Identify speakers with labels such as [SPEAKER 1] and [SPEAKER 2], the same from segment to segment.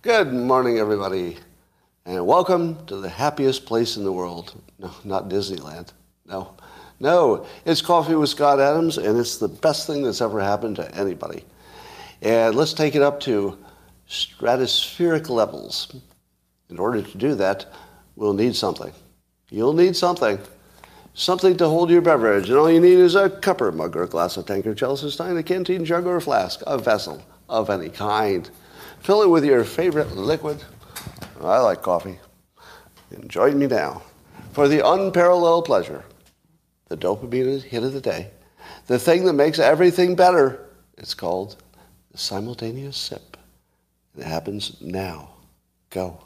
[SPEAKER 1] Good morning, everybody, and welcome to the happiest place in the world. No, not Disneyland. No, no, it's Coffee with Scott Adams, and it's the best thing that's ever happened to anybody. And let's take it up to stratospheric levels. In order to do that, we'll need something. You'll need something. Something to hold your beverage, and all you need is a cup or mug or a glass, a tanker, chalice, a stein, a canteen, jug, or a flask, a vessel of any kind. Fill it with your favorite liquid. I like coffee. And join me now for the unparalleled pleasure, the dopamine hit of the day, the thing that makes everything better. It's called the simultaneous sip. It happens now. Go.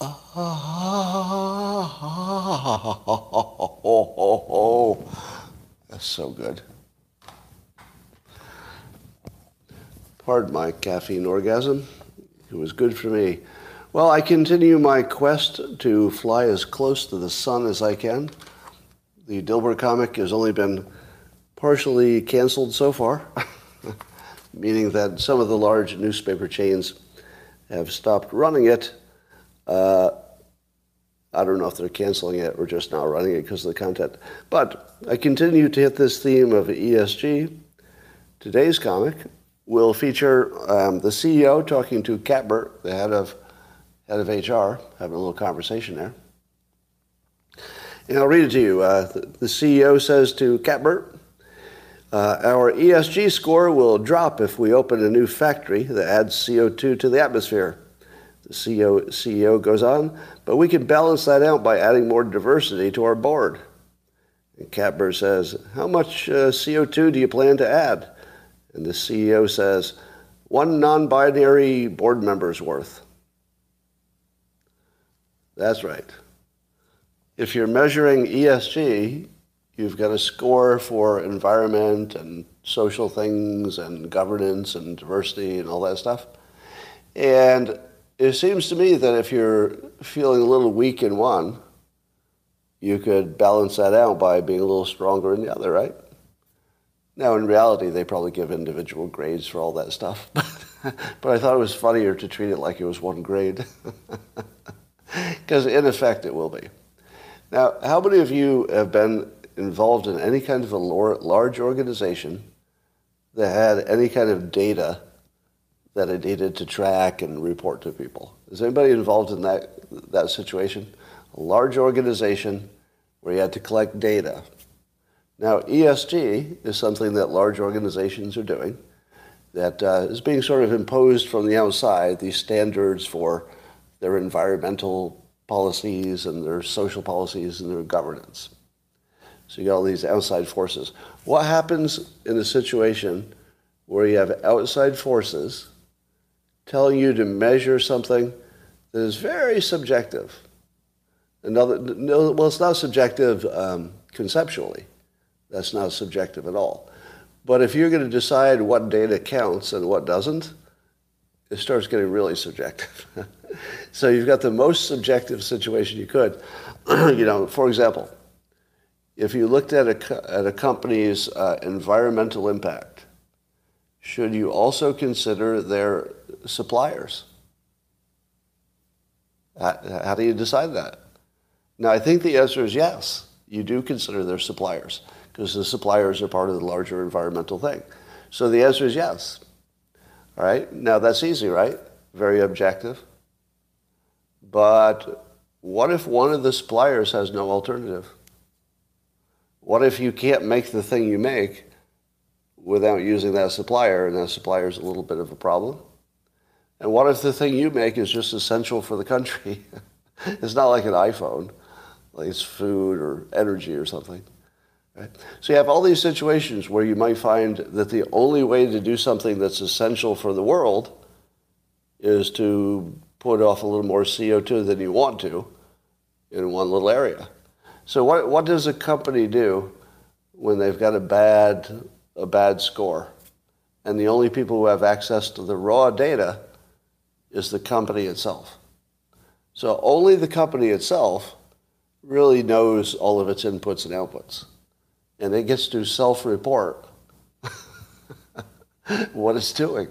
[SPEAKER 1] That's so good. Pardon my caffeine orgasm. It was good for me. Well, I continue my quest to fly as close to the sun as I can. The Dilbert comic has only been partially canceled so far, meaning that some of the large newspaper chains have stopped running it uh, I don't know if they're canceling it or just not running it because of the content. But I continue to hit this theme of ESG. Today's comic will feature um, the CEO talking to Catbert, the head of head of HR, having a little conversation there. And I'll read it to you. Uh, the, CEO says to Catbert, uh, our ESG score will drop if we open a new factory that adds CO2 to the atmosphere. The CEO, CEO goes on, but we can balance that out by adding more diversity to our board. And Cat says, How much uh, CO2 do you plan to add? And the CEO says, One non binary board member's worth. That's right. If you're measuring ESG, you've got a score for environment and social things and governance and diversity and all that stuff. And it seems to me that if you're feeling a little weak in one, you could balance that out by being a little stronger in the other, right? Now, in reality, they probably give individual grades for all that stuff. but I thought it was funnier to treat it like it was one grade. Because in effect, it will be. Now, how many of you have been involved in any kind of a large organization that had any kind of data that I needed to track and report to people. Is anybody involved in that, that situation? A large organization where you had to collect data. Now, ESG is something that large organizations are doing that uh, is being sort of imposed from the outside, these standards for their environmental policies and their social policies and their governance. So you got all these outside forces. What happens in a situation where you have outside forces telling you to measure something that is very subjective. Another, no, well, it's not subjective um, conceptually. That's not subjective at all. But if you're going to decide what data counts and what doesn't, it starts getting really subjective. so you've got the most subjective situation you could. you know, for example, if you looked at a, at a company's uh, environmental impact, should you also consider their suppliers? How, do you decide that? Now, I think the answer is yes. You do consider their suppliers because the suppliers are part of the larger environmental thing. So the answer is yes. All right? Now, that's easy, right? Very objective. But what if one of the suppliers has no alternative? What if you can't make the thing you make without using that supplier, and that supplier is a little bit of a problem? And what if the thing you make is just essential for the country? it's not like an iPhone, like it's food or energy or something. Right? So you have all these situations where you might find that the only way to do something that's essential for the world is to put off a little more CO2 than you want to in one little area. So what, what does a company do when they've got a bad a bad score. And the only people who have access to the raw data is the company itself. So only the company itself really knows all of its inputs and outputs. And it gets to self-report what it's doing.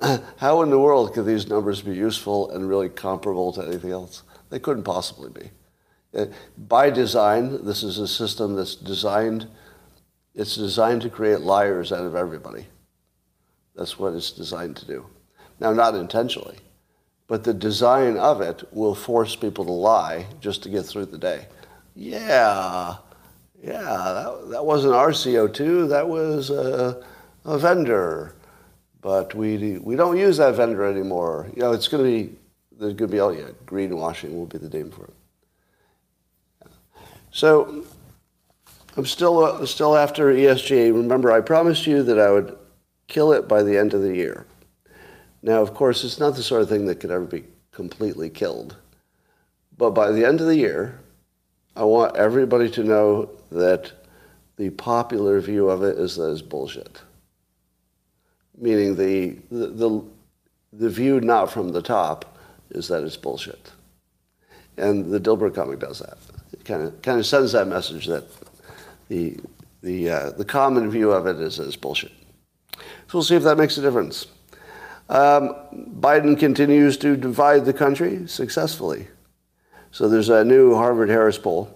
[SPEAKER 1] How in the world could these numbers be useful and really comparable to anything else? They couldn't possibly be. Uh, by design, this is a system that's designed, it's designed to create liars out of everybody. That's what it's designed to do. Now, not intentionally, but the design of it will force people to lie just to get through the day. Yeah, yeah, that, that wasn't our CO2, that was a, a vendor. But we, we don't use that vendor anymore. You know, it's going to be, there's going to be, oh yeah, greenwashing will be the name for it. So I'm still, uh, still after ESG. Remember, I promised you that I would kill it by the end of the year. Now, of course, it's not the sort of thing that could ever be completely killed. But by the end of the year, I want everybody to know that the popular view of it is that it's bullshit. Meaning the, the, the, the view not from the top is that it's bullshit. And the Dilbert comic does that kind of kind of sends that message that the the uh, the common view of it is as bullshit. So we'll see if that makes a difference. Um, Biden continues to divide the country successfully. So there's a new Harvard Harris poll.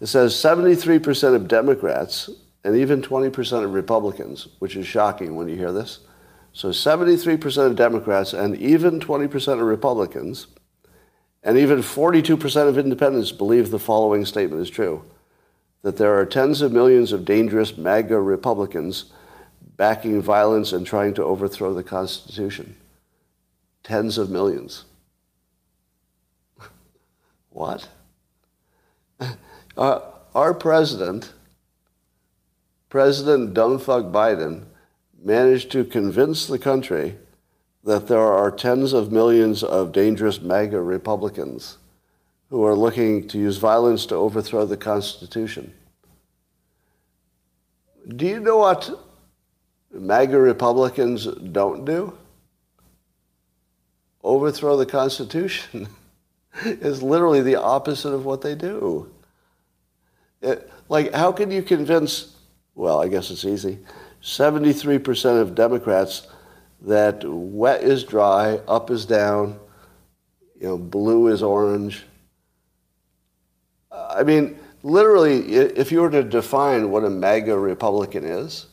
[SPEAKER 1] It says 73% of Democrats and even 20% of Republicans, which is shocking when you hear this. So 73% of Democrats and even 20% of Republicans and even 42% of independents believe the following statement is true that there are tens of millions of dangerous MAGA Republicans backing violence and trying to overthrow the Constitution. Tens of millions. what? Uh, our president, President Dumbfuck Biden, managed to convince the country that there are tens of millions of dangerous MAGA Republicans who are looking to use violence to overthrow the Constitution. Do you know what MAGA Republicans don't do? Overthrow the Constitution is literally the opposite of what they do. It, like, how can you convince, well, I guess it's easy, 73% of Democrats that wet is dry, up is down, you know, blue is orange. I mean, literally, if you were to define what a MAGA Republican is,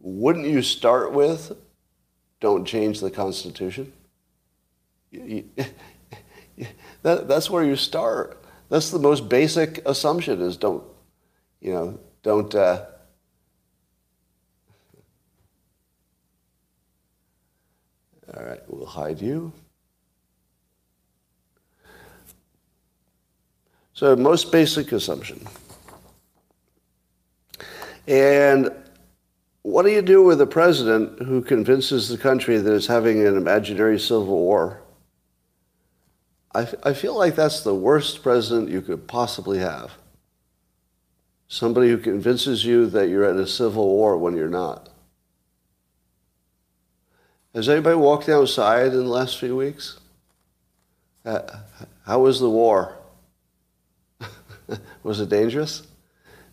[SPEAKER 1] wouldn't you start with don't change the Constitution? that, that's where you start. That's the most basic assumption is don't, you know, don't, uh, All right, we'll hide you. So, most basic assumption. And what do you do with a president who convinces the country that it's having an imaginary civil war? I, I feel like that's the worst president you could possibly have. Somebody who convinces you that you're in a civil war when you're not. Has anybody walked outside in the last few weeks? Uh, how was the war? was it dangerous?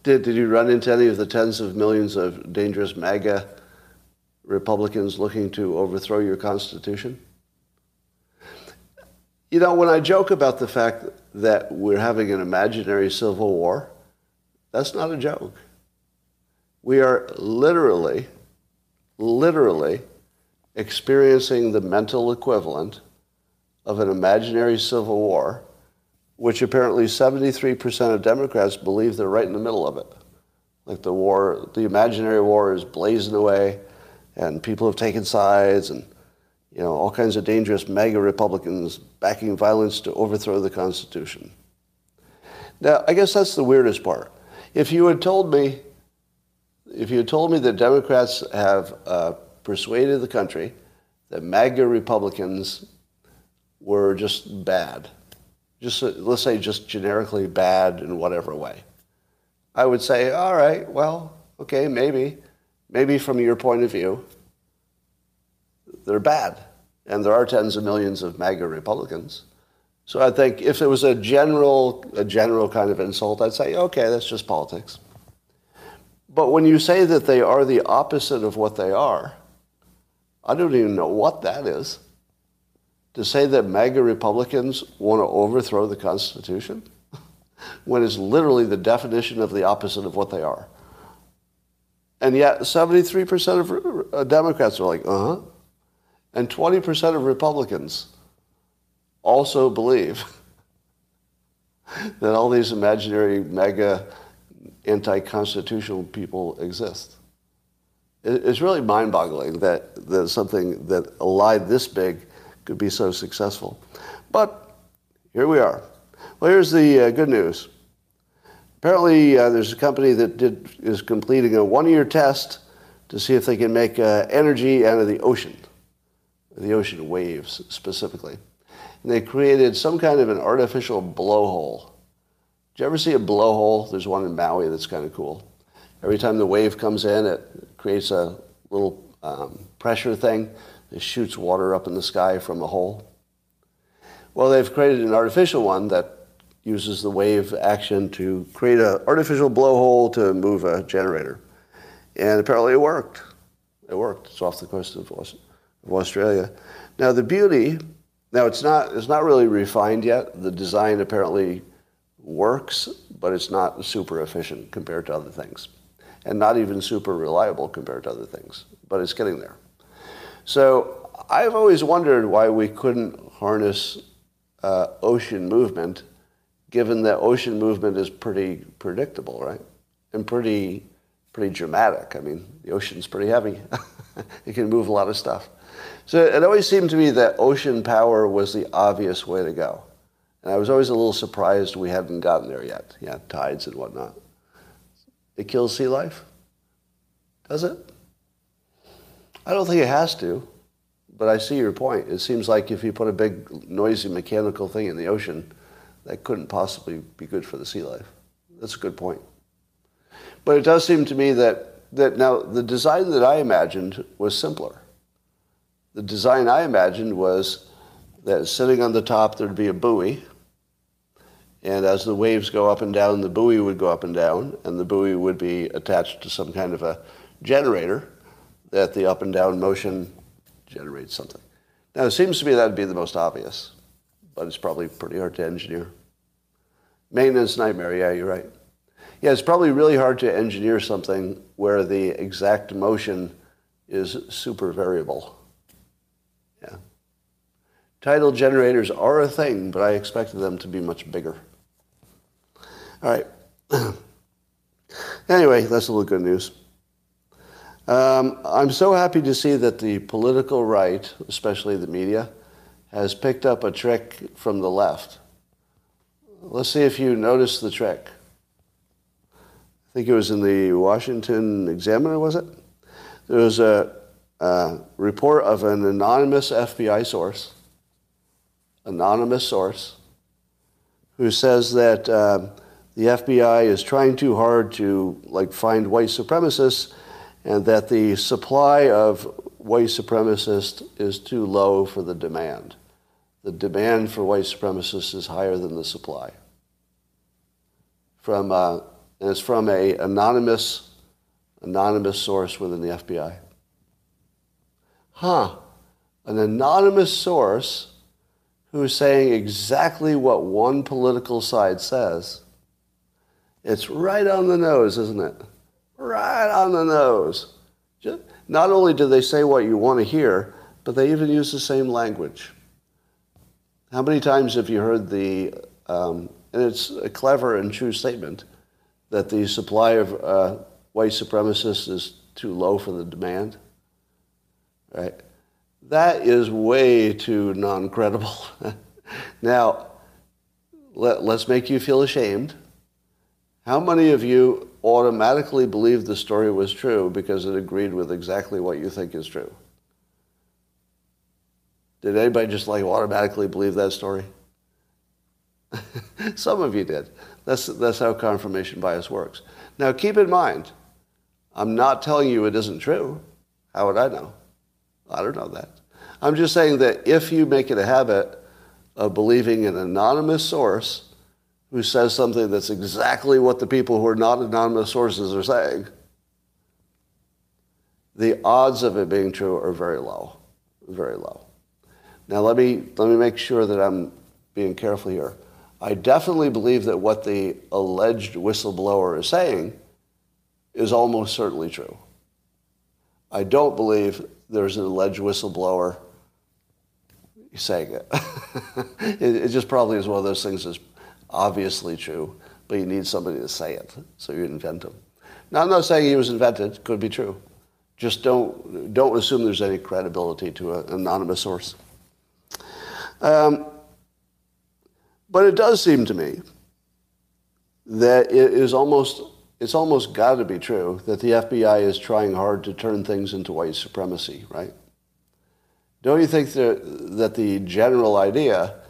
[SPEAKER 1] Did, did you run into any of the tens of millions of dangerous MAGA Republicans looking to overthrow your Constitution? You know, when I joke about the fact that we're having an imaginary civil war, that's not a joke. We are literally, literally experiencing the mental equivalent of an imaginary civil war, which apparently 73% of Democrats believe they're right in the middle of it. Like the war, the imaginary war is blazing away, and people have taken sides, and you know all kinds of dangerous MAGA Republicans backing violence to overthrow the Constitution. Now, I guess that's the weirdest part. If you had told me, if you had told me that Democrats have uh, persuaded the country that MAGA Republicans were just bad. Just uh, let's say just generically bad in whatever way. I would say, all right, well, okay, maybe, maybe from your point of view, they're bad, and there are tens of millions of MAGA Republicans. So I think if it was a general, a general kind of insult, I'd say, okay, that's just politics. But when you say that they are the opposite of what they are, I don't even know what that is. To say that MAGA Republicans want to overthrow the Constitution when it's literally the definition of the opposite of what they are. And yet 73% of uh, Democrats are like, uh-huh. And 20% of Republicans also believe that all these imaginary MAGA anti-constitutional people exist. It's really mind-boggling that, that something that a lie this big could be so successful. But here we are. Well, here's the uh, good news. Apparently, uh, there's a company that did, is completing a one-year test to see if they can make uh, energy out of the ocean, the ocean waves specifically. And they created some kind of an artificial blowhole did you ever see a blowhole? There's one in Maui that's kind of cool. Every time the wave comes in, it creates a little um, pressure thing that shoots water up in the sky from a hole. Well, they've created an artificial one that uses the wave action to create an artificial blowhole to move a generator. And apparently it worked. It worked. It's off the coast of Australia. Now the beauty, now it's not, it's not really refined yet. The design apparently works, but it's not super efficient compared to other things. And not even super reliable compared to other things, but it's getting there. So I've always wondered why we couldn't harness uh, ocean movement, given that ocean movement is pretty predictable, right? And pretty, pretty dramatic. I mean, the ocean's pretty heavy. it can move a lot of stuff. So it always seemed to me that ocean power was the obvious way to go. And I was always a little surprised we hadn't gotten there yet. Yeah, tides and whatnot. It kills sea life? Does it? I don't think it has to, but I see your point. It seems like if you put a big, noisy mechanical thing in the ocean, that couldn't possibly be good for the sea life. That's a good point. But it does seem to me that, that now the design that I imagined was simpler. The design I imagined was that sitting on the top there'd be a buoy and as the waves go up and down, the buoy would go up and down, and the buoy would be attached to some kind of a generator that the up and down motion generates something. Now, it seems to me that would be the most obvious, but it's probably pretty hard to engineer. Maintenance nightmare, yeah, you're right. Yeah, it's probably really hard to engineer something where the exact motion is super variable. Yeah. Tidal generators are a thing, but I expected them to be much bigger. All right. anyway, that's a little good news. Um, I'm so happy to see that the political right, especially the media, has picked up a trick from the left. Let's see if you notice the trick. I think it was in the Washington Examiner, was it? There was a, a report of an anonymous FBI source, anonymous source, who says that. Uh, the FBI is trying too hard to like find white supremacists and that the supply of white supremacists is too low for the demand. The demand for white supremacists is higher than the supply. From, uh, and it's from a anonymous, anonymous source within the FBI. Huh. An anonymous source who's saying exactly what one political side says it's right on the nose, isn't it? Right on the nose. Just, not only do they say what you want to hear, but they even use the same language. How many times have you heard the, um, and it's a clever and true statement, that the supply of uh, white supremacists is too low for the demand? Right? That is way too non credible. now, let, let's make you feel ashamed how many of you automatically believed the story was true because it agreed with exactly what you think is true? Did anybody just like automatically believe that story? Some of you did. That's, that's how confirmation bias works. Now keep in mind, I'm not telling you it isn't true. How would I know? I don't know that. I'm just saying that if you make it a habit of believing an anonymous source who says something that's exactly what the people who are not anonymous sources are saying, the odds of it being true are very low, very low. Now let me, let me make sure that I'm being careful here. I definitely believe that what the alleged whistleblower is saying is almost certainly true. I don't believe there's an alleged whistleblower saying it. it. It just probably is one of those things that's obviously true, but you need somebody to say it, so you invent them. Now, I'm not saying he was invented. Could be true. Just don't, don't assume there's any credibility to an anonymous source. Um, but it does seem to me that it is almost, it's almost got to be true that the FBI is trying hard to turn things into white supremacy, right? Don't you think that, that the general idea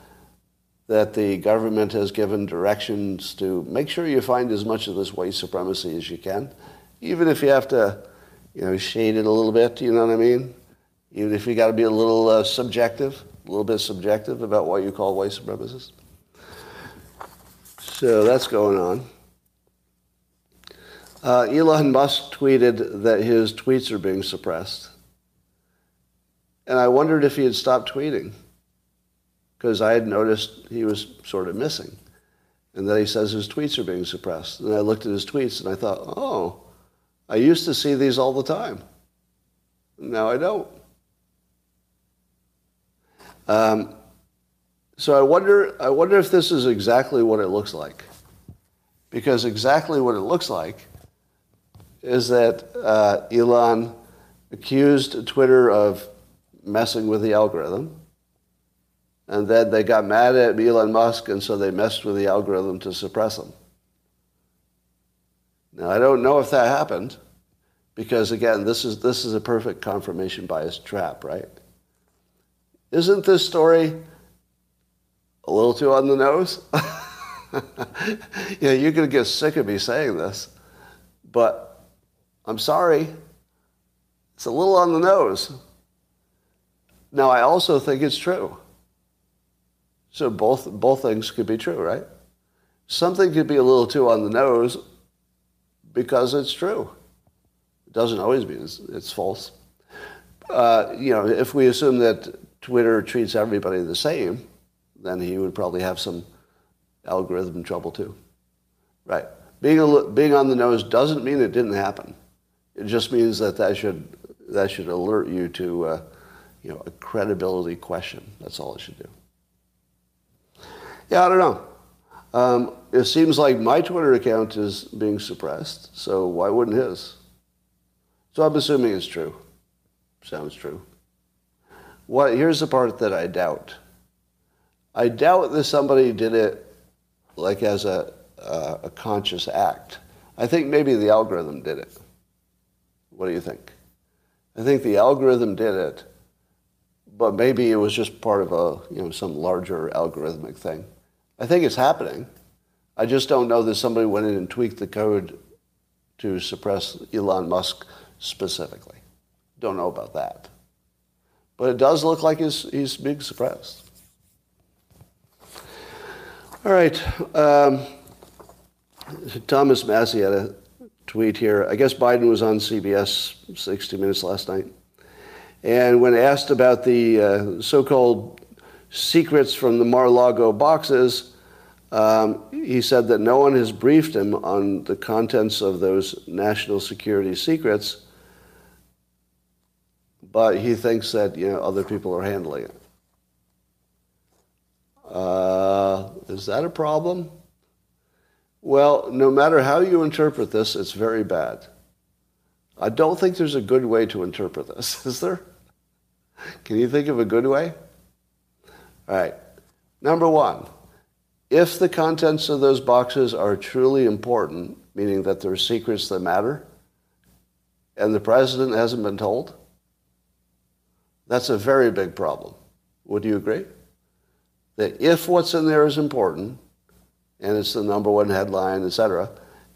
[SPEAKER 1] that the government has given directions to make sure you find as much of this white supremacy as you can, even if you have to, you know, shade it a little bit, you know what I mean? Even if you got to be a little uh, subjective, a little bit subjective about what you call white supremacists. So that's going on. Uh, Elon Musk tweeted that his tweets are being suppressed. And I wondered if he had stopped tweeting because I had noticed he was sort of missing. And then he says his tweets are being suppressed. And I looked at his tweets and I thought, oh, I used to see these all the time. Now I don't. Um, so I wonder, I wonder if this is exactly what it looks like. Because exactly what it looks like is that uh, Elon accused Twitter of messing with the algorithm. And then they got mad at Elon Musk, and so they messed with the algorithm to suppress him. Now, I don't know if that happened, because again, this is, this is a perfect confirmation bias trap, right? Isn't this story a little too on the nose? know, you're going to get sick of me saying this, but I'm sorry. It's a little on the nose. Now, I also think it's true. So both, both things could be true, right? Something could be a little too on the nose because it's true. It doesn't always mean it's, it's false. Uh, you know, if we assume that Twitter treats everybody the same, then he would probably have some algorithm trouble too. Right. Being, a, being on the nose doesn't mean it didn't happen. It just means that that should, that should alert you to, uh, you know, a credibility question. That's all it should do. Yeah, I don't know. Um, it seems like my Twitter account is being suppressed, so why wouldn't his? So I'm assuming it's true. Sounds true. What, here's the part that I doubt. I doubt that somebody did it like as a, uh, a conscious act. I think maybe the algorithm did it. What do you think? I think the algorithm did it, but maybe it was just part of a you know some larger algorithmic thing. I think it's happening. I just don't know that somebody went in and tweaked the code to suppress Elon Musk specifically. Don't know about that. But it does look like he's, he's being suppressed. All right. Um, Thomas Massie had a tweet here. I guess Biden was on CBS 60 Minutes last night. And when asked about the uh, so called secrets from the Mar a Lago boxes, um, he said that no one has briefed him on the contents of those national security secrets but he thinks that you know other people are handling it. Uh, is that a problem? Well, no matter how you interpret this, it's very bad. I don't think there's a good way to interpret this, is there? Can you think of a good way? All right. Number one, if the contents of those boxes are truly important, meaning that they're secrets that matter, and the president hasn't been told, that's a very big problem. Would you agree? That if what's in there is important, and it's the number one headline, etc.,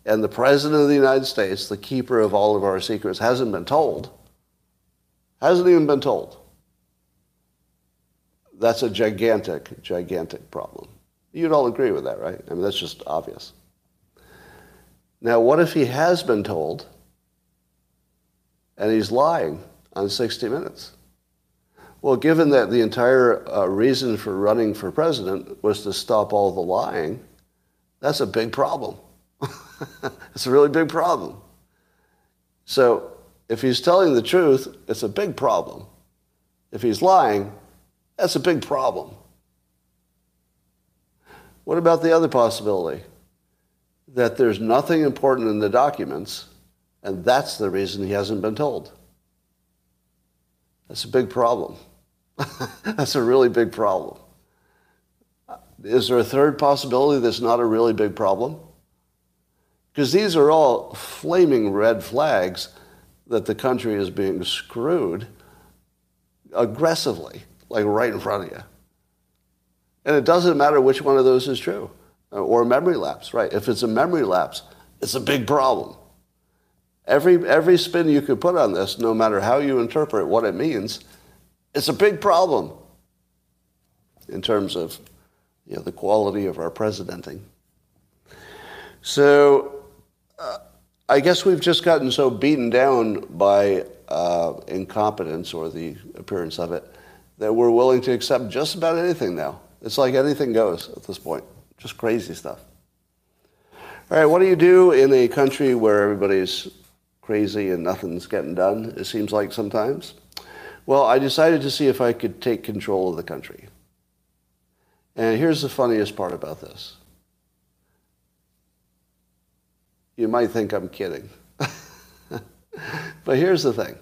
[SPEAKER 1] and the President of the United States, the keeper of all of our secrets, hasn't been told, hasn't even been told, That's a gigantic, gigantic problem. You'd all agree with that, right? I mean, that's just obvious. Now, what if he has been told and he's lying on 60 Minutes? Well, given that the entire uh, reason for running for president was to stop all the lying, that's a big problem. it's a really big problem. So if he's telling the truth, it's a big problem. If he's lying, that's a big problem. What about the other possibility? That there's nothing important in the documents, and that's the reason he hasn't been told. That's a big problem. that's a really big problem. Is there a third possibility that's not a really big problem? Because these are all flaming red flags that the country is being screwed aggressively, like right in front of you. And it doesn't matter which one of those is true uh, or a memory lapse, right? If it's a memory lapse, it's a big problem. Every, every spin you could put on this, no matter how you interpret what it means, it's a big problem in terms of you know, the quality of our presidenting. So uh, I guess we've just gotten so beaten down by uh, incompetence or the appearance of it that we're willing to accept just about anything now. It's like anything goes at this point. Just crazy stuff. All right, what do you do in a country where everybody's crazy and nothing's getting done, it seems like sometimes? Well, I decided to see if I could take control of the country. And here's the funniest part about this You might think I'm kidding. but here's the thing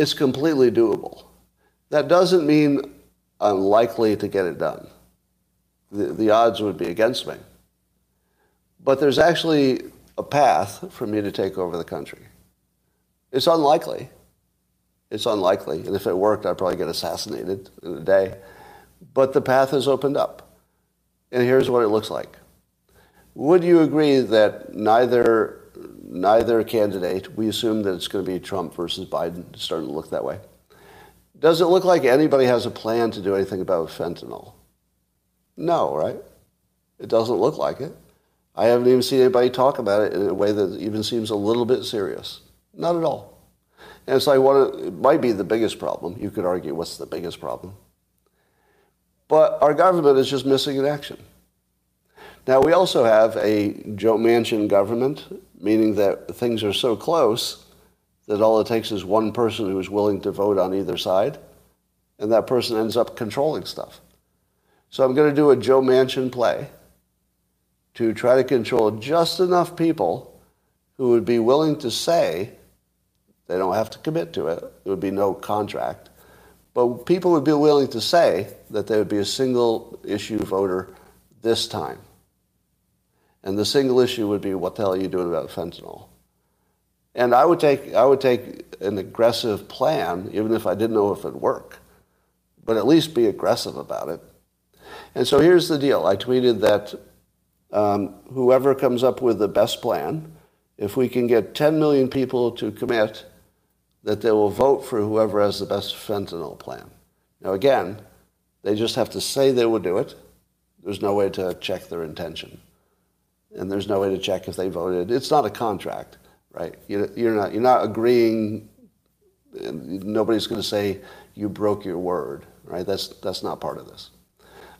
[SPEAKER 1] it's completely doable. That doesn't mean I'm likely to get it done. The, the odds would be against me. But there's actually a path for me to take over the country. It's unlikely. It's unlikely. And if it worked, I'd probably get assassinated in a day. But the path has opened up. And here's what it looks like. Would you agree that neither, neither candidate, we assume that it's going to be Trump versus Biden, it's starting to look that way. Does it look like anybody has a plan to do anything about fentanyl? No, right? It doesn't look like it. I haven't even seen anybody talk about it in a way that even seems a little bit serious. Not at all. And it's like, what, it might be the biggest problem. You could argue what's the biggest problem. But our government is just missing in action. Now, we also have a Joe Manchin government, meaning that things are so close that all it takes is one person who is willing to vote on either side, and that person ends up controlling stuff. So I'm going to do a Joe Manchin play to try to control just enough people who would be willing to say, they don't have to commit to it, there would be no contract, but people would be willing to say that they would be a single issue voter this time. And the single issue would be, what the hell are you doing about fentanyl? And I would take, I would take an aggressive plan, even if I didn't know if it'd work, but at least be aggressive about it. And so here's the deal. I tweeted that um, whoever comes up with the best plan, if we can get 10 million people to commit, that they will vote for whoever has the best fentanyl plan. Now, again, they just have to say they will do it. There's no way to check their intention and there's no way to check if they voted. It's not a contract, right? You're not, you're not agreeing. Nobody's going to say you broke your word, right? That's, that's not part of this.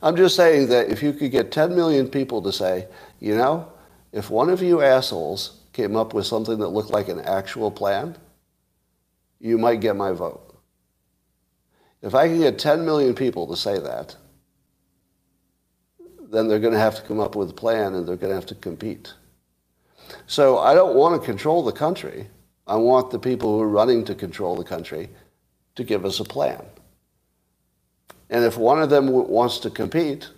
[SPEAKER 1] I'm just saying that if you could get 10 million people to say, you know, if one of you assholes came up with something that looked like an actual plan, you might get my vote. If I can get 10 million people to say that, then they're going to have to come up with a plan and they're going to have to compete. So I don't want to control the country. I want the people who are running to control the country to give us a plan. And if one of them wants to compete,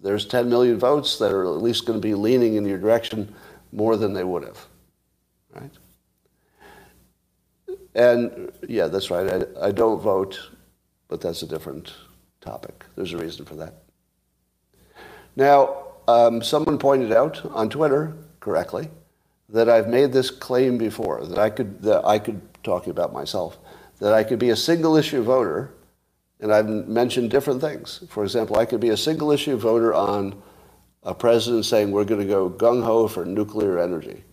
[SPEAKER 1] there's 10 million votes that are at least going to be leaning in your direction more than they would have. Right? And yeah, that's right. I, I don't vote, but that's a different topic. There's a reason for that. Now, um, someone pointed out on Twitter correctly that I've made this claim before that I could that I could talk about myself that I could be a single issue voter, and I've mentioned different things. For example, I could be a single issue voter on a president saying we're going to go gung ho for nuclear energy.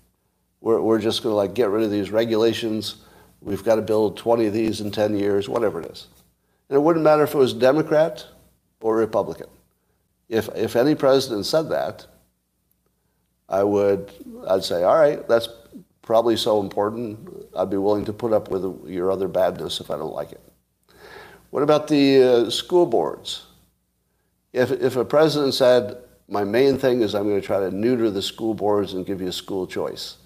[SPEAKER 1] We're, we're just going to like get rid of these regulations. We've got to build 20 of these in 10 years, whatever it is. And it wouldn't matter if it was Democrat or Republican. If, if any president said that, I would, I'd say, all right, that's probably so important. I'd be willing to put up with your other badness if I don't like it. What about the uh, school boards? If, if a president said, my main thing is I'm going to try to neuter the school boards and give you a school choice,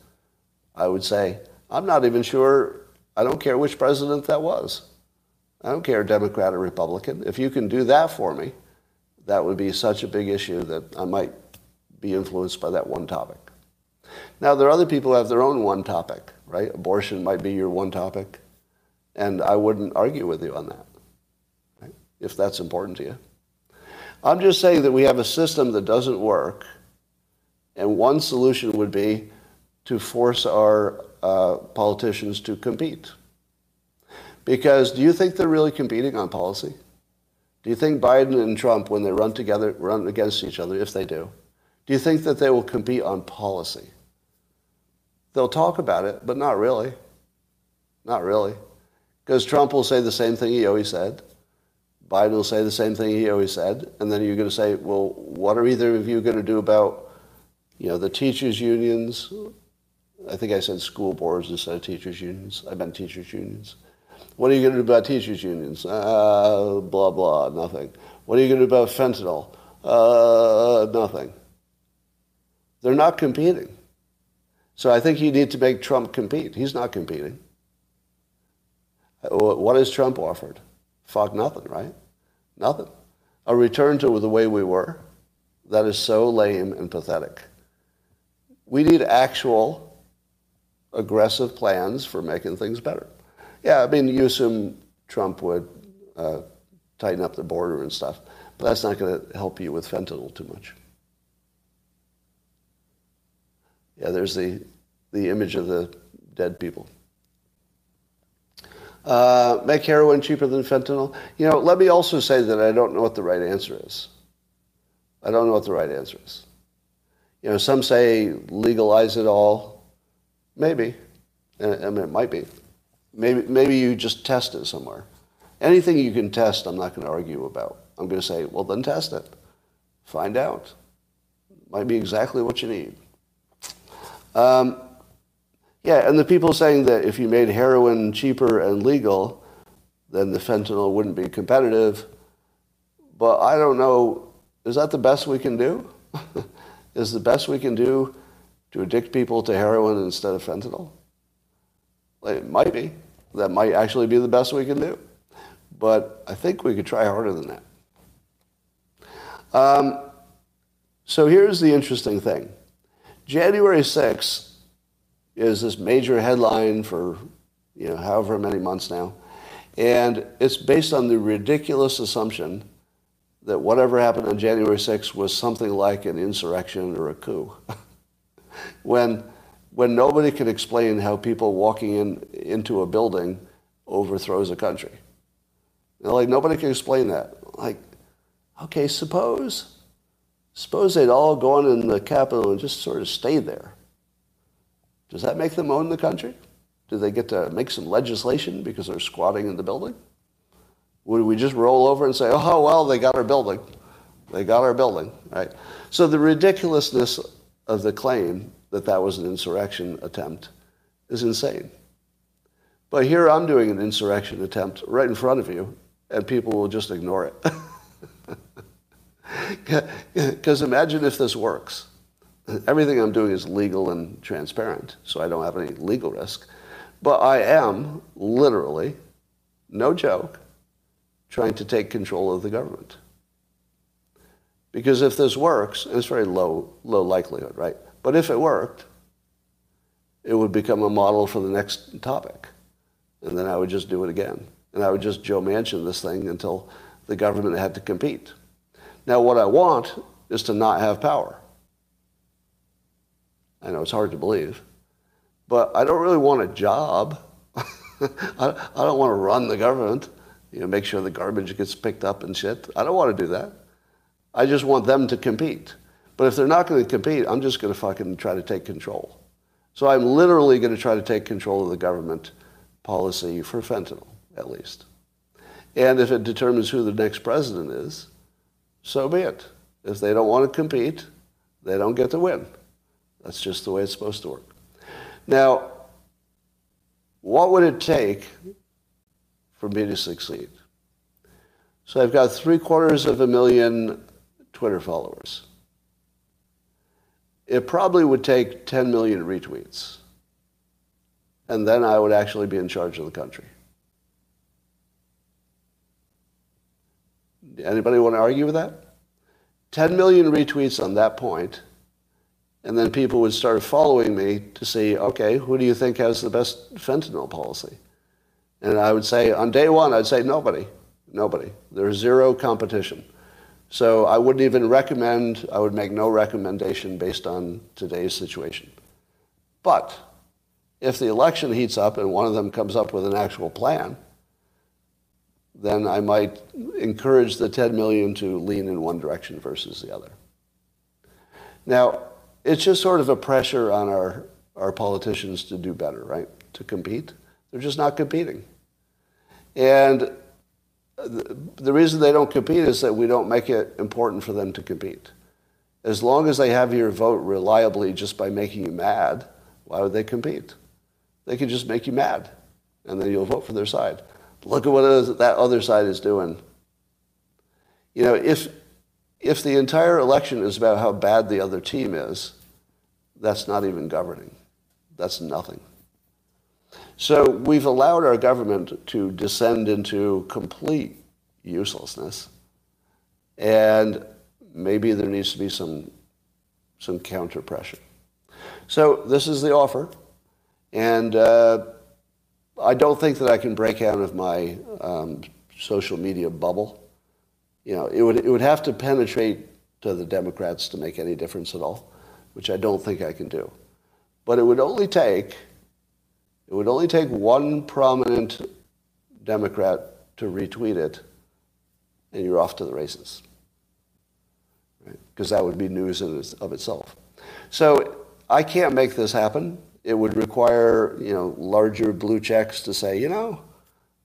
[SPEAKER 1] I would say, I'm not even sure, I don't care which president that was. I don't care, Democrat or Republican. If you can do that for me, that would be such a big issue that I might be influenced by that one topic. Now, there are other people who have their own one topic, right? Abortion might be your one topic, and I wouldn't argue with you on that, right? if that's important to you. I'm just saying that we have a system that doesn't work, and one solution would be to force our uh, politicians to compete. Because do you think they're really competing on policy? Do you think Biden and Trump, when they run together, run against each other, if they do, do you think that they will compete on policy? They'll talk about it, but not really. Not really. Because Trump will say the same thing he always said. Biden will say the same thing he always said. And then you're going to say, well, what are either of you going to do about, you know, the teachers' unions? I think I said school boards instead of teachers' unions. I meant teachers' unions. What are you going to do about teachers' unions? Uh, blah, blah, nothing. What are you going to do about fentanyl? Uh, nothing. They're not competing. So I think you need to make Trump compete. He's not competing. What has Trump offered? Fuck nothing, right? Nothing. A return to the way we were. That is so lame and pathetic. We need actual aggressive plans for making things better. Yeah, I mean, you assume Trump would uh, tighten up the border and stuff, but that's not going to help you with fentanyl too much. Yeah, there's the, the image of the dead people. Uh, make heroin cheaper than fentanyl. You know, let me also say that I don't know what the right answer is. I don't know what the right answer is. You know, some say legalize it all. Maybe. I mean, it might be. Maybe, maybe you just test it somewhere. Anything you can test, I'm not going to argue about. I'm going to say, well, then test it. Find out. Might be exactly what you need. Um, yeah, and the people saying that if you made heroin cheaper and legal, then the fentanyl wouldn't be competitive. But I don't know, is that the best we can do? is the best we can do to addict people to heroin instead of fentanyl? It might be. That might actually be the best we can do. But I think we could try harder than that. Um, so here's the interesting thing. January 6th is this major headline for you know however many months now. And it's based on the ridiculous assumption that whatever happened on January 6th was something like an insurrection or a coup. when when nobody can explain how people walking in into a building overthrows a country. Like nobody can explain that. Like, okay, suppose suppose they'd all gone in the Capitol and just sort of stayed there. Does that make them own the country? Do they get to make some legislation because they're squatting in the building? Would we just roll over and say, oh, well, they got our building. They got our building, right? So the ridiculousness of the claim that that was an insurrection attempt is insane. But here I'm doing an insurrection attempt right in front of you, and people will just ignore it. Because imagine if this works. Everything I'm doing is legal and transparent, so I don't have any legal risk. But I am literally, no joke, trying to take control of the government. Because if this works, it's very low, low likelihood, right? But if it worked, it would become a model for the next topic. And then I would just do it again. And I would just Joe Manchin this thing until the government had to compete. Now, what I want is to not have power. I know it's hard to believe, but I don't really want a job. I, don't want to run the government, you know, make sure the garbage gets picked up and shit. I don't want to do that. I just want them to compete. But if they're not going to compete, I'm just going to fucking try to take control. So I'm literally going to try to take control of the government policy for fentanyl, at least. And if it determines who the next president is, so be it. If they don't want to compete, they don't get to win. That's just the way it's supposed to work. Now, what would it take for me to succeed? So I've got three quarters of a million Twitter followers. It probably would take 10 million retweets. And then I would actually be in charge of the country. Anybody want to argue with that? 10 million retweets on that point, and then people would start following me to see, okay, who do you think has the best fentanyl policy? And I would say, on day one, I'd say nobody, nobody. There's zero competition. So I wouldn't even recommend, I would make no recommendation based on today's situation. But if the election heats up and one of them comes up with an actual plan, then I might encourage the 10 million to lean in one direction versus the other. Now, it's just sort of a pressure on our, our politicians to do better, right? To compete. They're just not competing. And the, reason they don't compete is that we don't make it important for them to compete. As long as they have your vote reliably just by making you mad, why would they compete? They could just make you mad, and then you'll vote for their side. Look at what that other side is doing. You know, if, if the entire election is about how bad the other team is, that's not even governing. That's nothing. So we've allowed our government to descend into complete uselessness. And maybe there needs to be some, some counter pressure. So this is the offer. And uh, I don't think that I can break out of my um, social media bubble. You know, it would, it would have to penetrate to the Democrats to make any difference at all, which I don't think I can do. But it would only take, it would only take one prominent Democrat to retweet it, and you're off to the races. Because right? that would be news of itself. So I can't make this happen it would require, you know, larger blue checks to say, you know,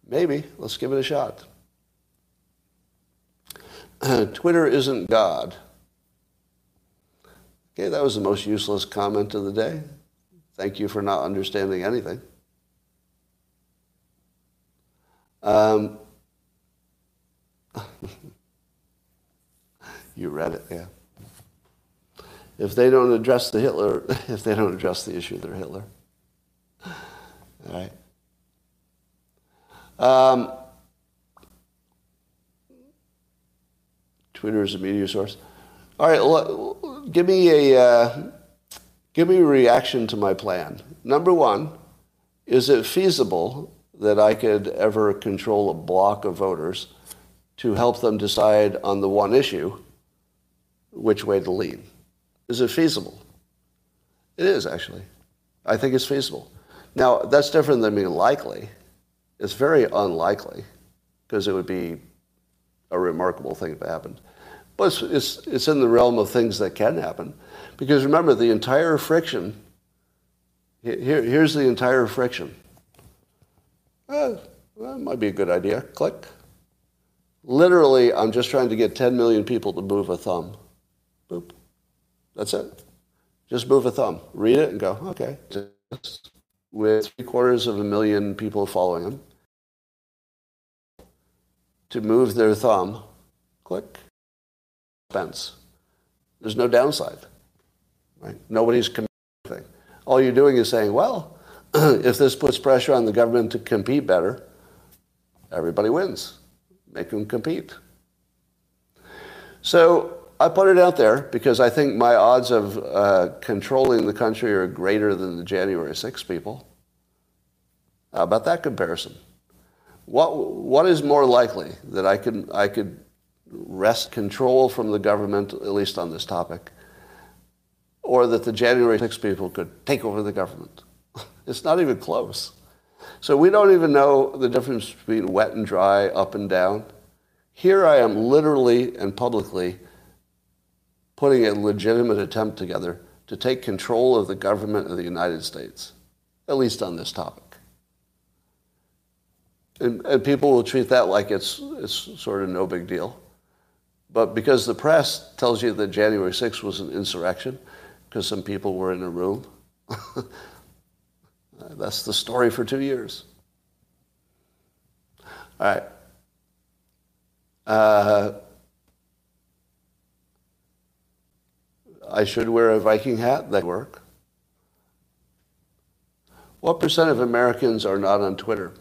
[SPEAKER 1] maybe, let's give it a shot. Twitter isn't God. Okay, that was the most useless comment of the day. Thank you for not understanding anything. Um, you read it, yeah. If they don't address the Hitler, if they don't address the issue, they're Hitler. All right. Um, Twitter is a media source. All right, give me a uh, give me a reaction to my plan. Number one, is it feasible that I could ever control a block of voters to help them decide on the one issue which way to lean? Is it feasible? It is, actually. I think it's feasible. Now, that's different than being likely. It's very unlikely because it would be a remarkable thing if it happened. But it's, it's, it's in the realm of things that can happen. Because remember, the entire friction, here, here's the entire friction. Eh, that might be a good idea. Click. Literally, I'm just trying to get 10 million people to move a thumb. Boop. That's it. Just move a thumb. Read it and go, okay. Just with three quarters of a million people following him. To move their thumb, click. Expense. There's no downside. Right? Nobody's committing anything. All you're doing is saying, well, if this puts pressure on the government to compete better, everybody wins. Make them compete. So I put it out there because I think my odds of uh, controlling the country are greater than the January 6 people. How about that comparison? What, what is more likely that I could, I could wrest control from the government, at least on this topic, or that the January 6 people could take over the government? it's not even close. So we don't even know the difference between wet and dry, up and down. Here I am literally and publicly putting a legitimate attempt together to take control of the government of the United States, at least on this topic. And, and people will treat that like it's, it's sort of no big deal. But because the press tells you that January 6th was an insurrection, because some people were in a room, that's the story for two years. All right. Uh, I should wear a Viking hat. That work. What percent of Americans are not on Twitter?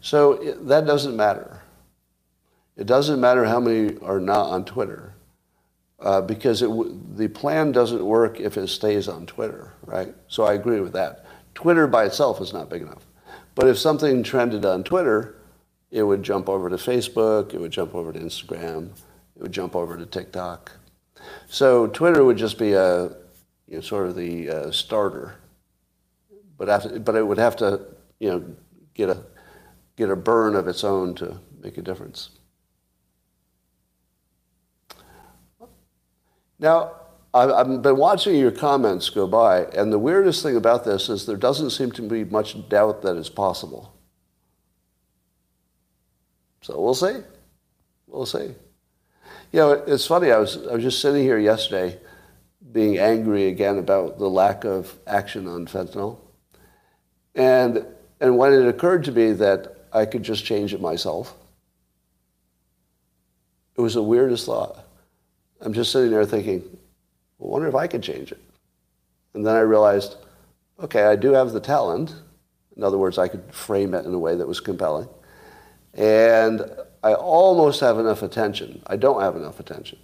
[SPEAKER 1] So it, that doesn't matter. It doesn't matter how many are not on Twitter, uh, because it, the plan doesn't work if it stays on Twitter, right? So I agree with that. Twitter by itself is not big enough. But if something trended on Twitter, it would jump over to Facebook, it would jump over to Instagram, it would jump over to TikTok. So Twitter would just be a you know, sort of the uh, starter, but after, but it would have to you know get a get a burn of its own to make a difference. Now, I've been watching your comments go by, and the weirdest thing about this is there doesn't seem to be much doubt that it's possible. So we'll see. We'll see. You know, it's funny. I was I was just sitting here yesterday, being angry again about the lack of action on fentanyl, and and when it occurred to me that I could just change it myself, it was the weirdest thought. I'm just sitting there thinking, I wonder if I could change it. And then I realized, okay, I do have the talent. In other words, I could frame it in a way that was compelling. And I almost have enough attention. I don't have enough attention.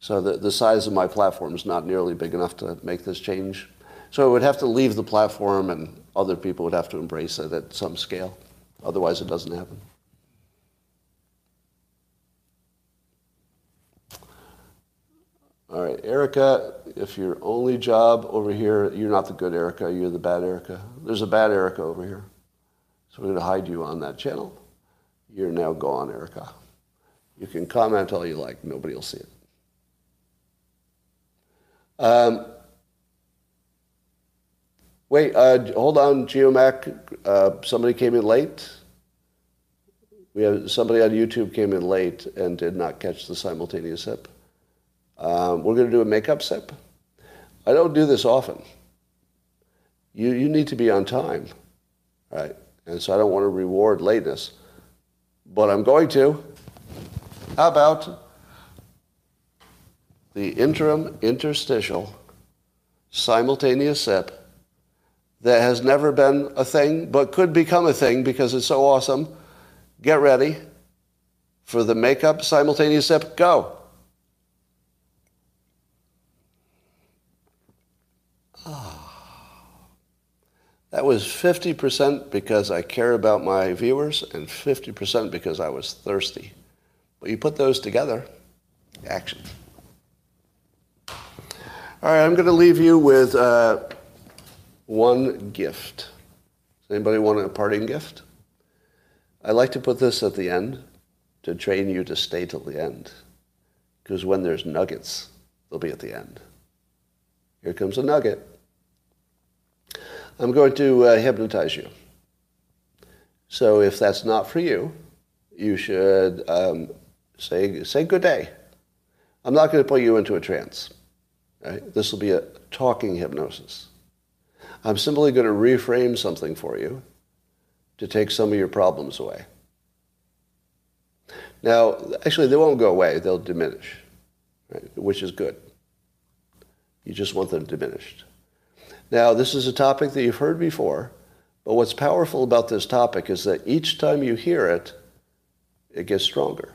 [SPEAKER 1] So the, the size of my platform is not nearly big enough to make this change. So I would have to leave the platform and other people would have to embrace it at some scale. Otherwise, it doesn't happen. All right, Erica, if your only job over here, you're not the good Erica, you're the bad Erica. There's a bad Erica over here. So we're going to hide you on that channel. You're now gone, Erica. You can comment all you like, nobody will see it. Um, wait, uh, hold on, Geomac. Uh, somebody came in late. We have somebody on YouTube came in late and did not catch the simultaneous sip. Um, we're going to do a makeup sip. I don't do this often. You, you need to be on time, right? And so I don't want to reward lateness, but I'm going to. How about the interim interstitial simultaneous sip that has never been a thing but could become a thing because it's so awesome? Get ready for the makeup simultaneous sip. Go. That was 50% because I care about my viewers and 50% because I was thirsty. But you put those together, action. All right, I'm going to leave you with uh, one gift. Does anybody want a parting gift? I like to put this at the end to train you to stay till the end. Because when there's nuggets, they'll be at the end. Here comes a nugget. I'm going to uh, hypnotize you. So if that's not for you, you should um, say, say good day. I'm not going to put you into a trance. Right? This will be a talking hypnosis. I'm simply going to reframe something for you to take some of your problems away. Now, actually, they won't go away. They'll diminish, right? which is good. You just want them diminished. Now, this is a topic that you've heard before, but what's powerful about this topic is that each time you hear it, it gets stronger.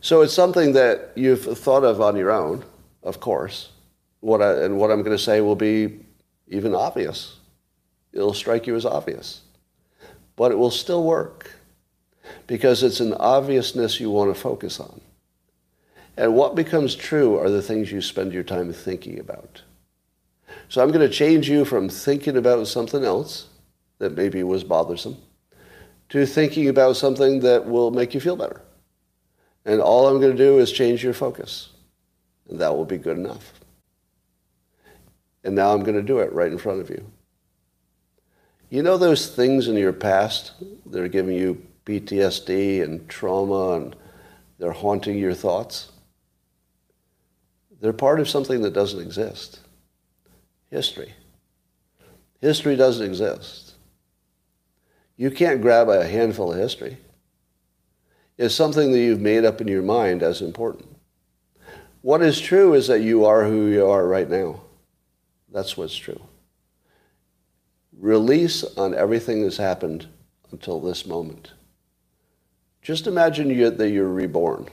[SPEAKER 1] So it's something that you've thought of on your own, of course. What I, and what I'm going to say will be even obvious. It'll strike you as obvious. But it will still work because it's an obviousness you want to focus on. And what becomes true are the things you spend your time thinking about. So I'm going to change you from thinking about something else that maybe was bothersome to thinking about something that will make you feel better. And all I'm going to do is change your focus. And that will be good enough. And now I'm going to do it right in front of you. You know those things in your past that are giving you PTSD and trauma and they're haunting your thoughts? They're part of something that doesn't exist. History. History doesn't exist. You can't grab a handful of history. It's something that you've made up in your mind as important. What is true is that you are who you are right now. That's what's true. Release on everything that's happened until this moment. Just imagine you, that you're reborn.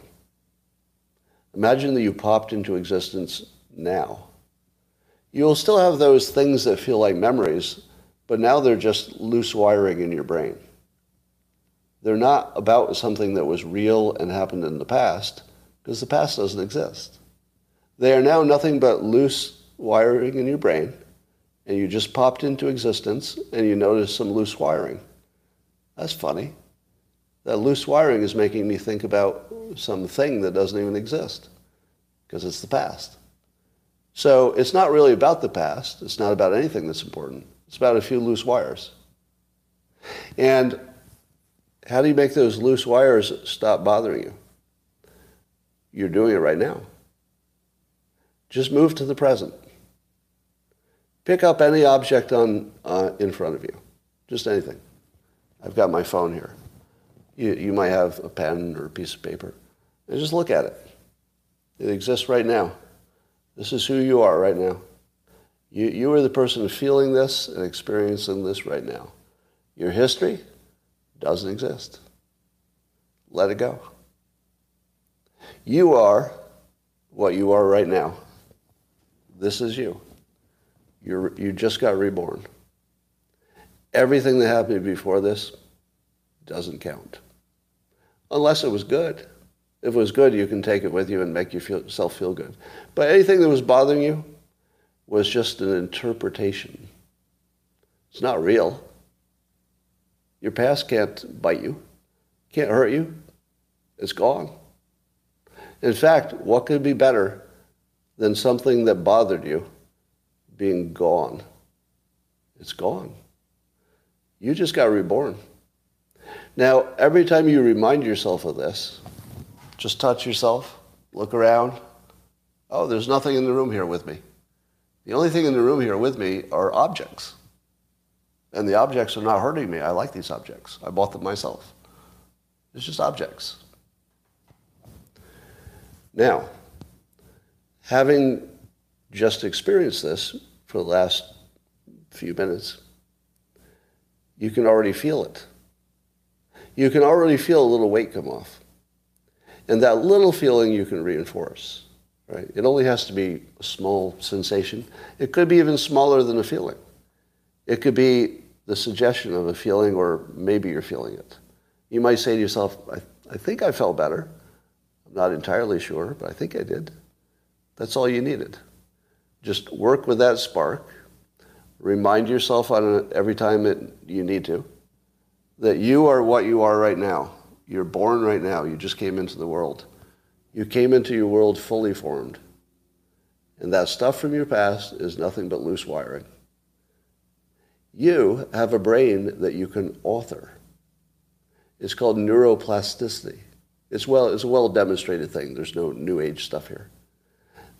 [SPEAKER 1] Imagine that you popped into existence now. You'll still have those things that feel like memories, but now they're just loose wiring in your brain. They're not about something that was real and happened in the past, because the past doesn't exist. They are now nothing but loose wiring in your brain, and you just popped into existence and you notice some loose wiring. That's funny. That loose wiring is making me think about something that doesn't even exist because it's the past. So it's not really about the past. It's not about anything that's important. It's about a few loose wires. And how do you make those loose wires stop bothering you? You're doing it right now. Just move to the present. Pick up any object on, uh, in front of you, just anything. I've got my phone here. You, you might have a pen or a piece of paper. And just look at it. It exists right now. This is who you are right now. You, you are the person feeling this and experiencing this right now. Your history doesn't exist. Let it go. You are what you are right now. This is you. You're, you just got reborn. Everything that happened before this doesn't count. Unless it was good. If it was good, you can take it with you and make yourself feel good. But anything that was bothering you was just an interpretation. It's not real. Your past can't bite you, can't hurt you. It's gone. In fact, what could be better than something that bothered you being gone? It's gone. You just got reborn. Now, every time you remind yourself of this, just touch yourself, look around. Oh, there's nothing in the room here with me. The only thing in the room here with me are objects. And the objects are not hurting me. I like these objects. I bought them myself. It's just objects. Now, having just experienced this for the last few minutes, you can already feel it. You can already feel a little weight come off. And that little feeling you can reinforce. Right? It only has to be a small sensation. It could be even smaller than a feeling. It could be the suggestion of a feeling, or maybe you're feeling it. You might say to yourself, I, I think I felt better. I'm not entirely sure, but I think I did. That's all you needed. Just work with that spark. Remind yourself on it every time that you need to that you are what you are right now. You're born right now. You just came into the world. You came into your world fully formed. And that stuff from your past is nothing but loose wiring. You have a brain that you can author. It's called neuroplasticity. It's, well, it's a well demonstrated thing. There's no new age stuff here.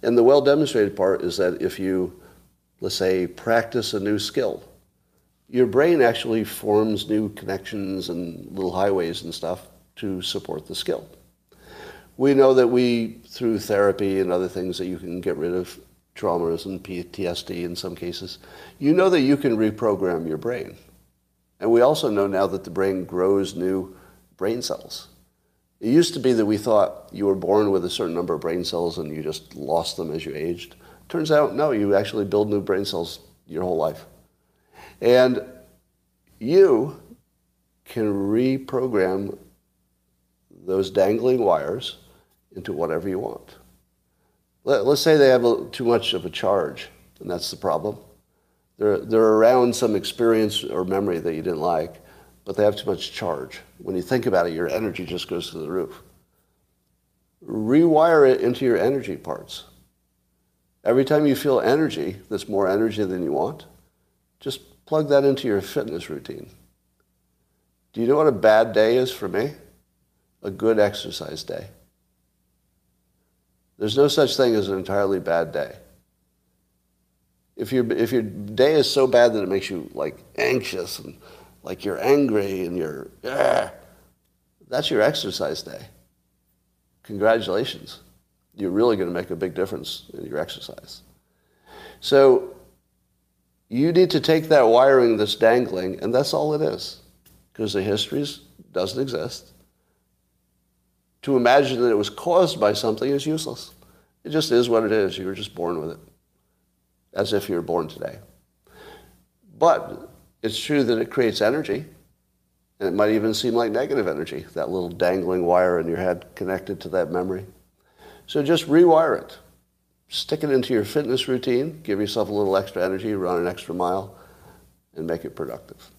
[SPEAKER 1] And the well demonstrated part is that if you, let's say, practice a new skill, your brain actually forms new connections and little highways and stuff to support the skill. We know that we, through therapy and other things, that you can get rid of traumas and PTSD in some cases. You know that you can reprogram your brain. And we also know now that the brain grows new brain cells. It used to be that we thought you were born with a certain number of brain cells and you just lost them as you aged. Turns out, no, you actually build new brain cells your whole life. And you can reprogram those dangling wires into whatever you want. Let, us say they have a, too much of a charge, and that's the problem. They're, they're around some experience or memory that you didn't like, but they have too much charge. When you think about it, your energy just goes to the roof. Rewire it into your energy parts. Every time you feel energy that's more energy than you want, just plug that into your fitness routine. Do you know what a bad day is for me? A good exercise day. There's no such thing as an entirely bad day. If, you if your day is so bad that it makes you like anxious and like you're angry and you're, ah, that's your exercise day. Congratulations. You're really going to make a big difference in your exercise. So you need to take that wiring that's dangling, and that's all it is, because the histories doesn't exist. To imagine that it was caused by something is useless. It just is what it is. You were just born with it, as if you were born today. But it's true that it creates energy, and it might even seem like negative energy, that little dangling wire in your head connected to that memory. So just rewire it. Stick it into your fitness routine, give yourself a little extra energy, run an extra mile, and make it productive.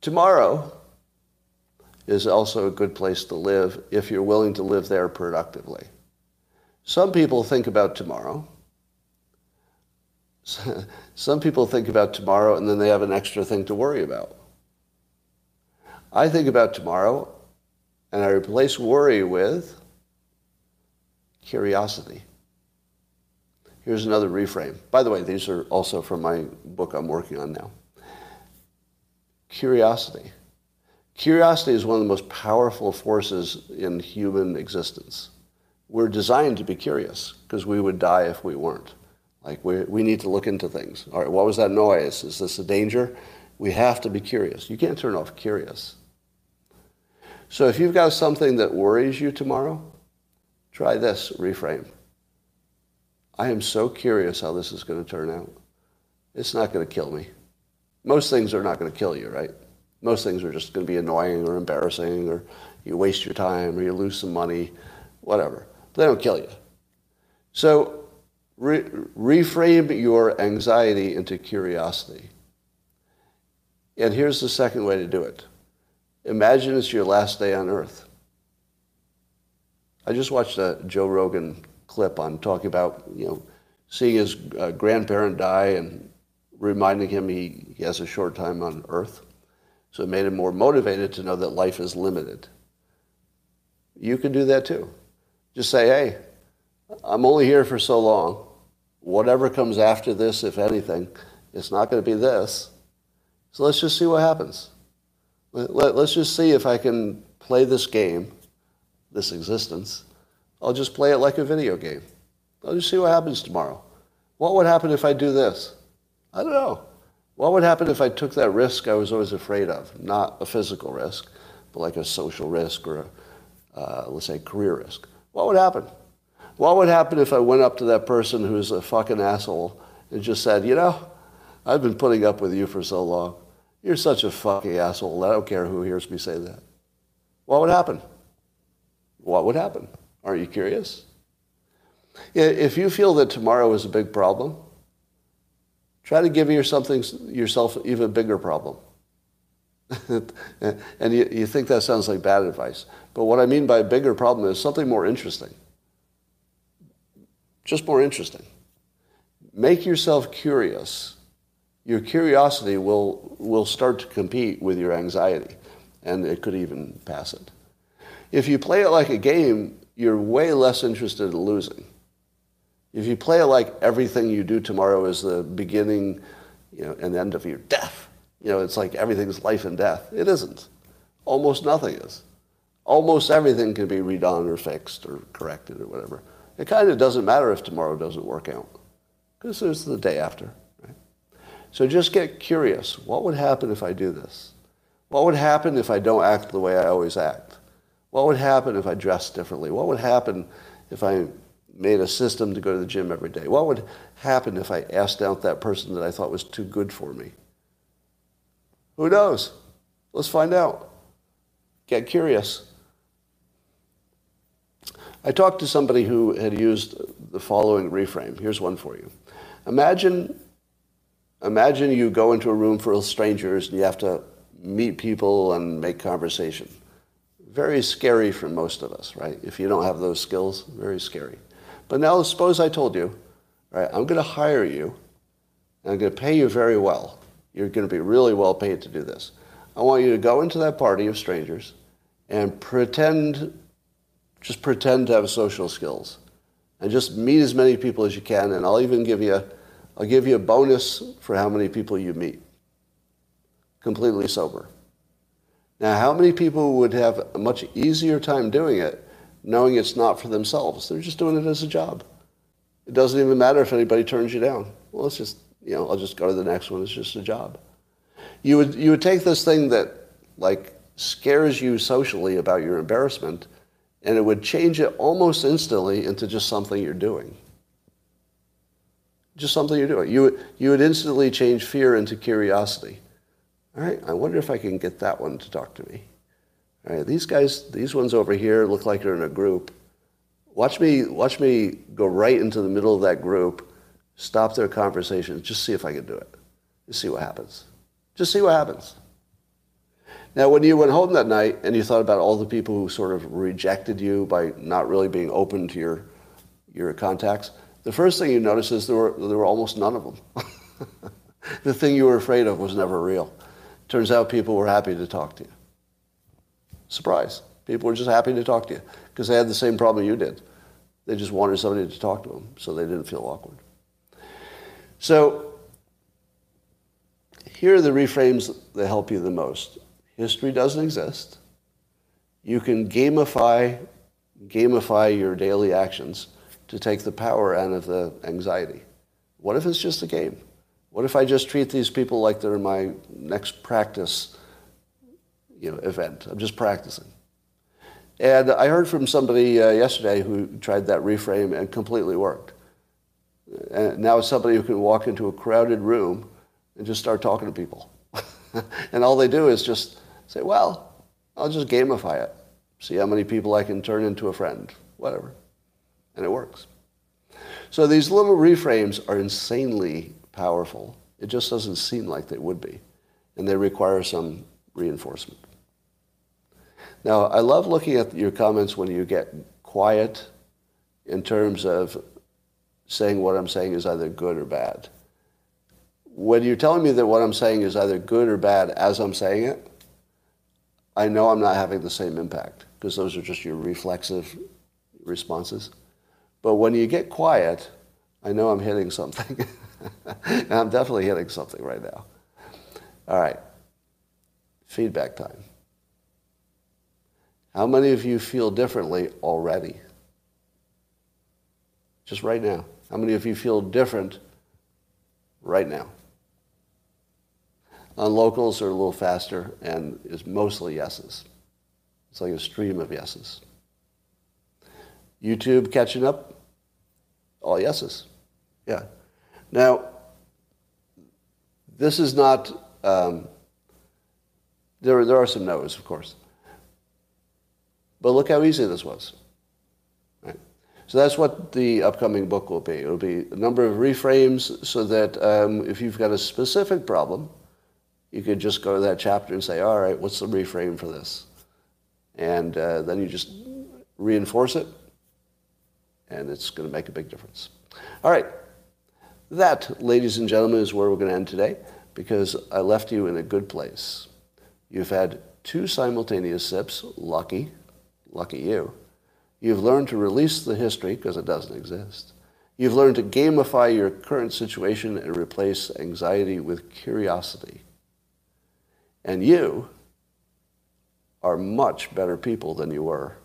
[SPEAKER 1] Tomorrow is also a good place to live if you're willing to live there productively. Some people think about tomorrow. Some people think about tomorrow and then they have an extra thing to worry about. I think about tomorrow and I replace worry with curiosity. Here's another reframe. By the way, these are also from my book I'm working on now. Curiosity. Curiosity is one of the most powerful forces in human existence. We're designed to be curious because we would die if we weren't. Like we, we need to look into things. All right, what was that noise? Is this a danger? We have to be curious. You can't turn off curious. So if you've got something that worries you tomorrow, Try this reframe. I am so curious how this is going to turn out. It's not going to kill me. Most things are not going to kill you, right? Most things are just going to be annoying or embarrassing or you waste your time or you lose some money, whatever. But they don't kill you. So re- reframe your anxiety into curiosity. And here's the second way to do it. Imagine it's your last day on earth. I just watched a Joe Rogan clip on talking about, you know, seeing his uh, grandparent die and reminding him he, he has a short time on earth. So it made him more motivated to know that life is limited. You can do that too. Just say, hey, I'm only here for so long. Whatever comes after this, if anything, it's not going to be this. So let's just see what happens. Let, us just see if I can play this game this existence. I'll just play it like a video game. I'll just see what happens tomorrow. What would happen if I do this? I don't know. What would happen if I took that risk I was always afraid of? Not a physical risk, but like a social risk or a, uh, let's say, career risk. What would happen? What would happen if I went up to that person who's a fucking asshole and just said, you know, I've been putting up with you for so long. You're such a fucking asshole. I don't care who hears me say that. What would happen? what would happen? Are you curious? If you feel that tomorrow is a big problem, try to give yourself yourself even bigger problem. and you, you think that sounds like bad advice. But what I mean by bigger problem is something more interesting. Just more interesting. Make yourself curious. Your curiosity will, will start to compete with your anxiety, and it could even pass it. If you play it like a game, you're way less interested in losing. If you play it like everything you do tomorrow is the beginning you know, and end of your death, you know, it's like everything's life and death. It isn't. Almost nothing is. Almost everything can be redone or fixed or corrected or whatever. It kind of doesn't matter if tomorrow doesn't work out because there's the day after. Right? So just get curious. What would happen if I do this? What would happen if I don't act the way I always act? What would happen if I dressed differently? What would happen if I made a system to go to the gym every day? What would happen if I asked out that person that I thought was too good for me? Who knows? Let's find out. Get curious. I talked to somebody who had used the following reframe. Here's one for you. Imagine, imagine you go into a room full of strangers and you have to meet people and make conversation. Very scary for most of us, right? If you don't have those skills, very scary. But now suppose I told you, right, I'm going to hire you and I'm going to pay you very well. You're going to be really well paid to do this. I want you to go into that party of strangers and pretend, just pretend to have social skills. And just meet as many people as you can, and I'll even give you, I'll give you a bonus for how many people you meet. Completely sober. Now, how many people would have a much easier time doing it knowing it's not for themselves? They're just doing it as a job. It doesn't even matter if anybody turns you down. Well, it's just, you know, I'll just go to the next one. It's just a job. You would, you would take this thing that, like, scares you socially about your embarrassment, and it would change it almost instantly into just something you're doing. Just something you're doing. You would, you would instantly change fear into curiosity. All right, I wonder if I can get that one to talk to me. All right, these guys, these ones over here look like they're in a group. Watch me, watch me go right into the middle of that group, stop their conversation, just see if I can do it. Just see what happens. Just see what happens. Now, when you went home that night and you thought about all the people who sort of rejected you by not really being open to your, your contacts, the first thing you notice is there were, there were almost none of them. the thing you were afraid of was never real. Turns out people were happy to talk to you. Surprise. People were just happy to talk to you because they had the same problem you did. They just wanted somebody to talk to them so they didn't feel awkward. So here are the reframes that help you the most. History doesn't exist. You can gamify, gamify your daily actions to take the power out of the anxiety. What if it's just a game? What if I just treat these people like they're my next practice you know, event? I'm just practicing. And I heard from somebody uh, yesterday who tried that reframe and completely worked. And now it's somebody who can walk into a crowded room and just start talking to people. and all they do is just say, well, I'll just gamify it. See how many people I can turn into a friend, whatever. And it works. So these little reframes are insanely powerful. It just doesn't seem like they would be. And they require some reinforcement. Now, I love looking at your comments when you get quiet in terms of saying what I'm saying is either good or bad when you're telling me that what I'm saying is either good or bad as I'm saying it, I know I'm not having the same impact because those are just your reflexive responses. But when you get quiet, I know I'm hitting something. and I'm definitely hitting something right now. All right. Feedback time. How many of you feel differently already? Just right now. How many of you feel different right now? On locals, they're a little faster, and it's mostly yeses. It's like a stream of yeses. YouTube catching up, all yeses. Yeah. Now, this is not, um, there, there are some no's, of course. But look how easy this was. Right? So that's what the upcoming book will be. It'll be a number of reframes so that um, if you've got a specific problem, you could just go to that chapter and say, all right, what's the reframe for this? And uh, then you just reinforce it, and it's going to make a big difference. All right. That, ladies and gentlemen, is where we're going to end today because I left you in a good place. You've had two simultaneous sips, lucky, lucky you. You've learned to release the history because it doesn't exist. You've learned to gamify your current situation and replace anxiety with curiosity. And you are much better people than you were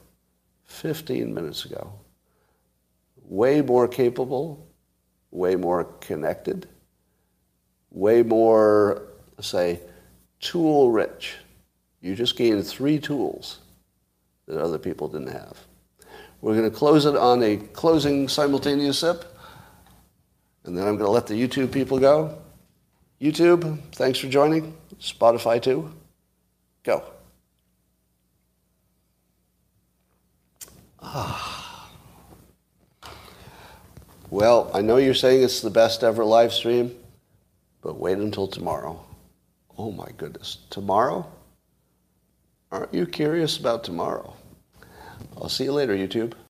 [SPEAKER 1] 15 minutes ago. Way more capable, way more connected, way more, say, tool rich. You just gained three tools that other people didn't have. We're going to close it on a closing simultaneous sip, and then I'm going to let the YouTube people go. YouTube, thanks for joining. Spotify too. Go. Ah. Well, I know you're saying it's the best ever live stream, but wait until tomorrow. Oh my goodness. Tomorrow? Aren't you curious about tomorrow? I'll see you later, YouTube.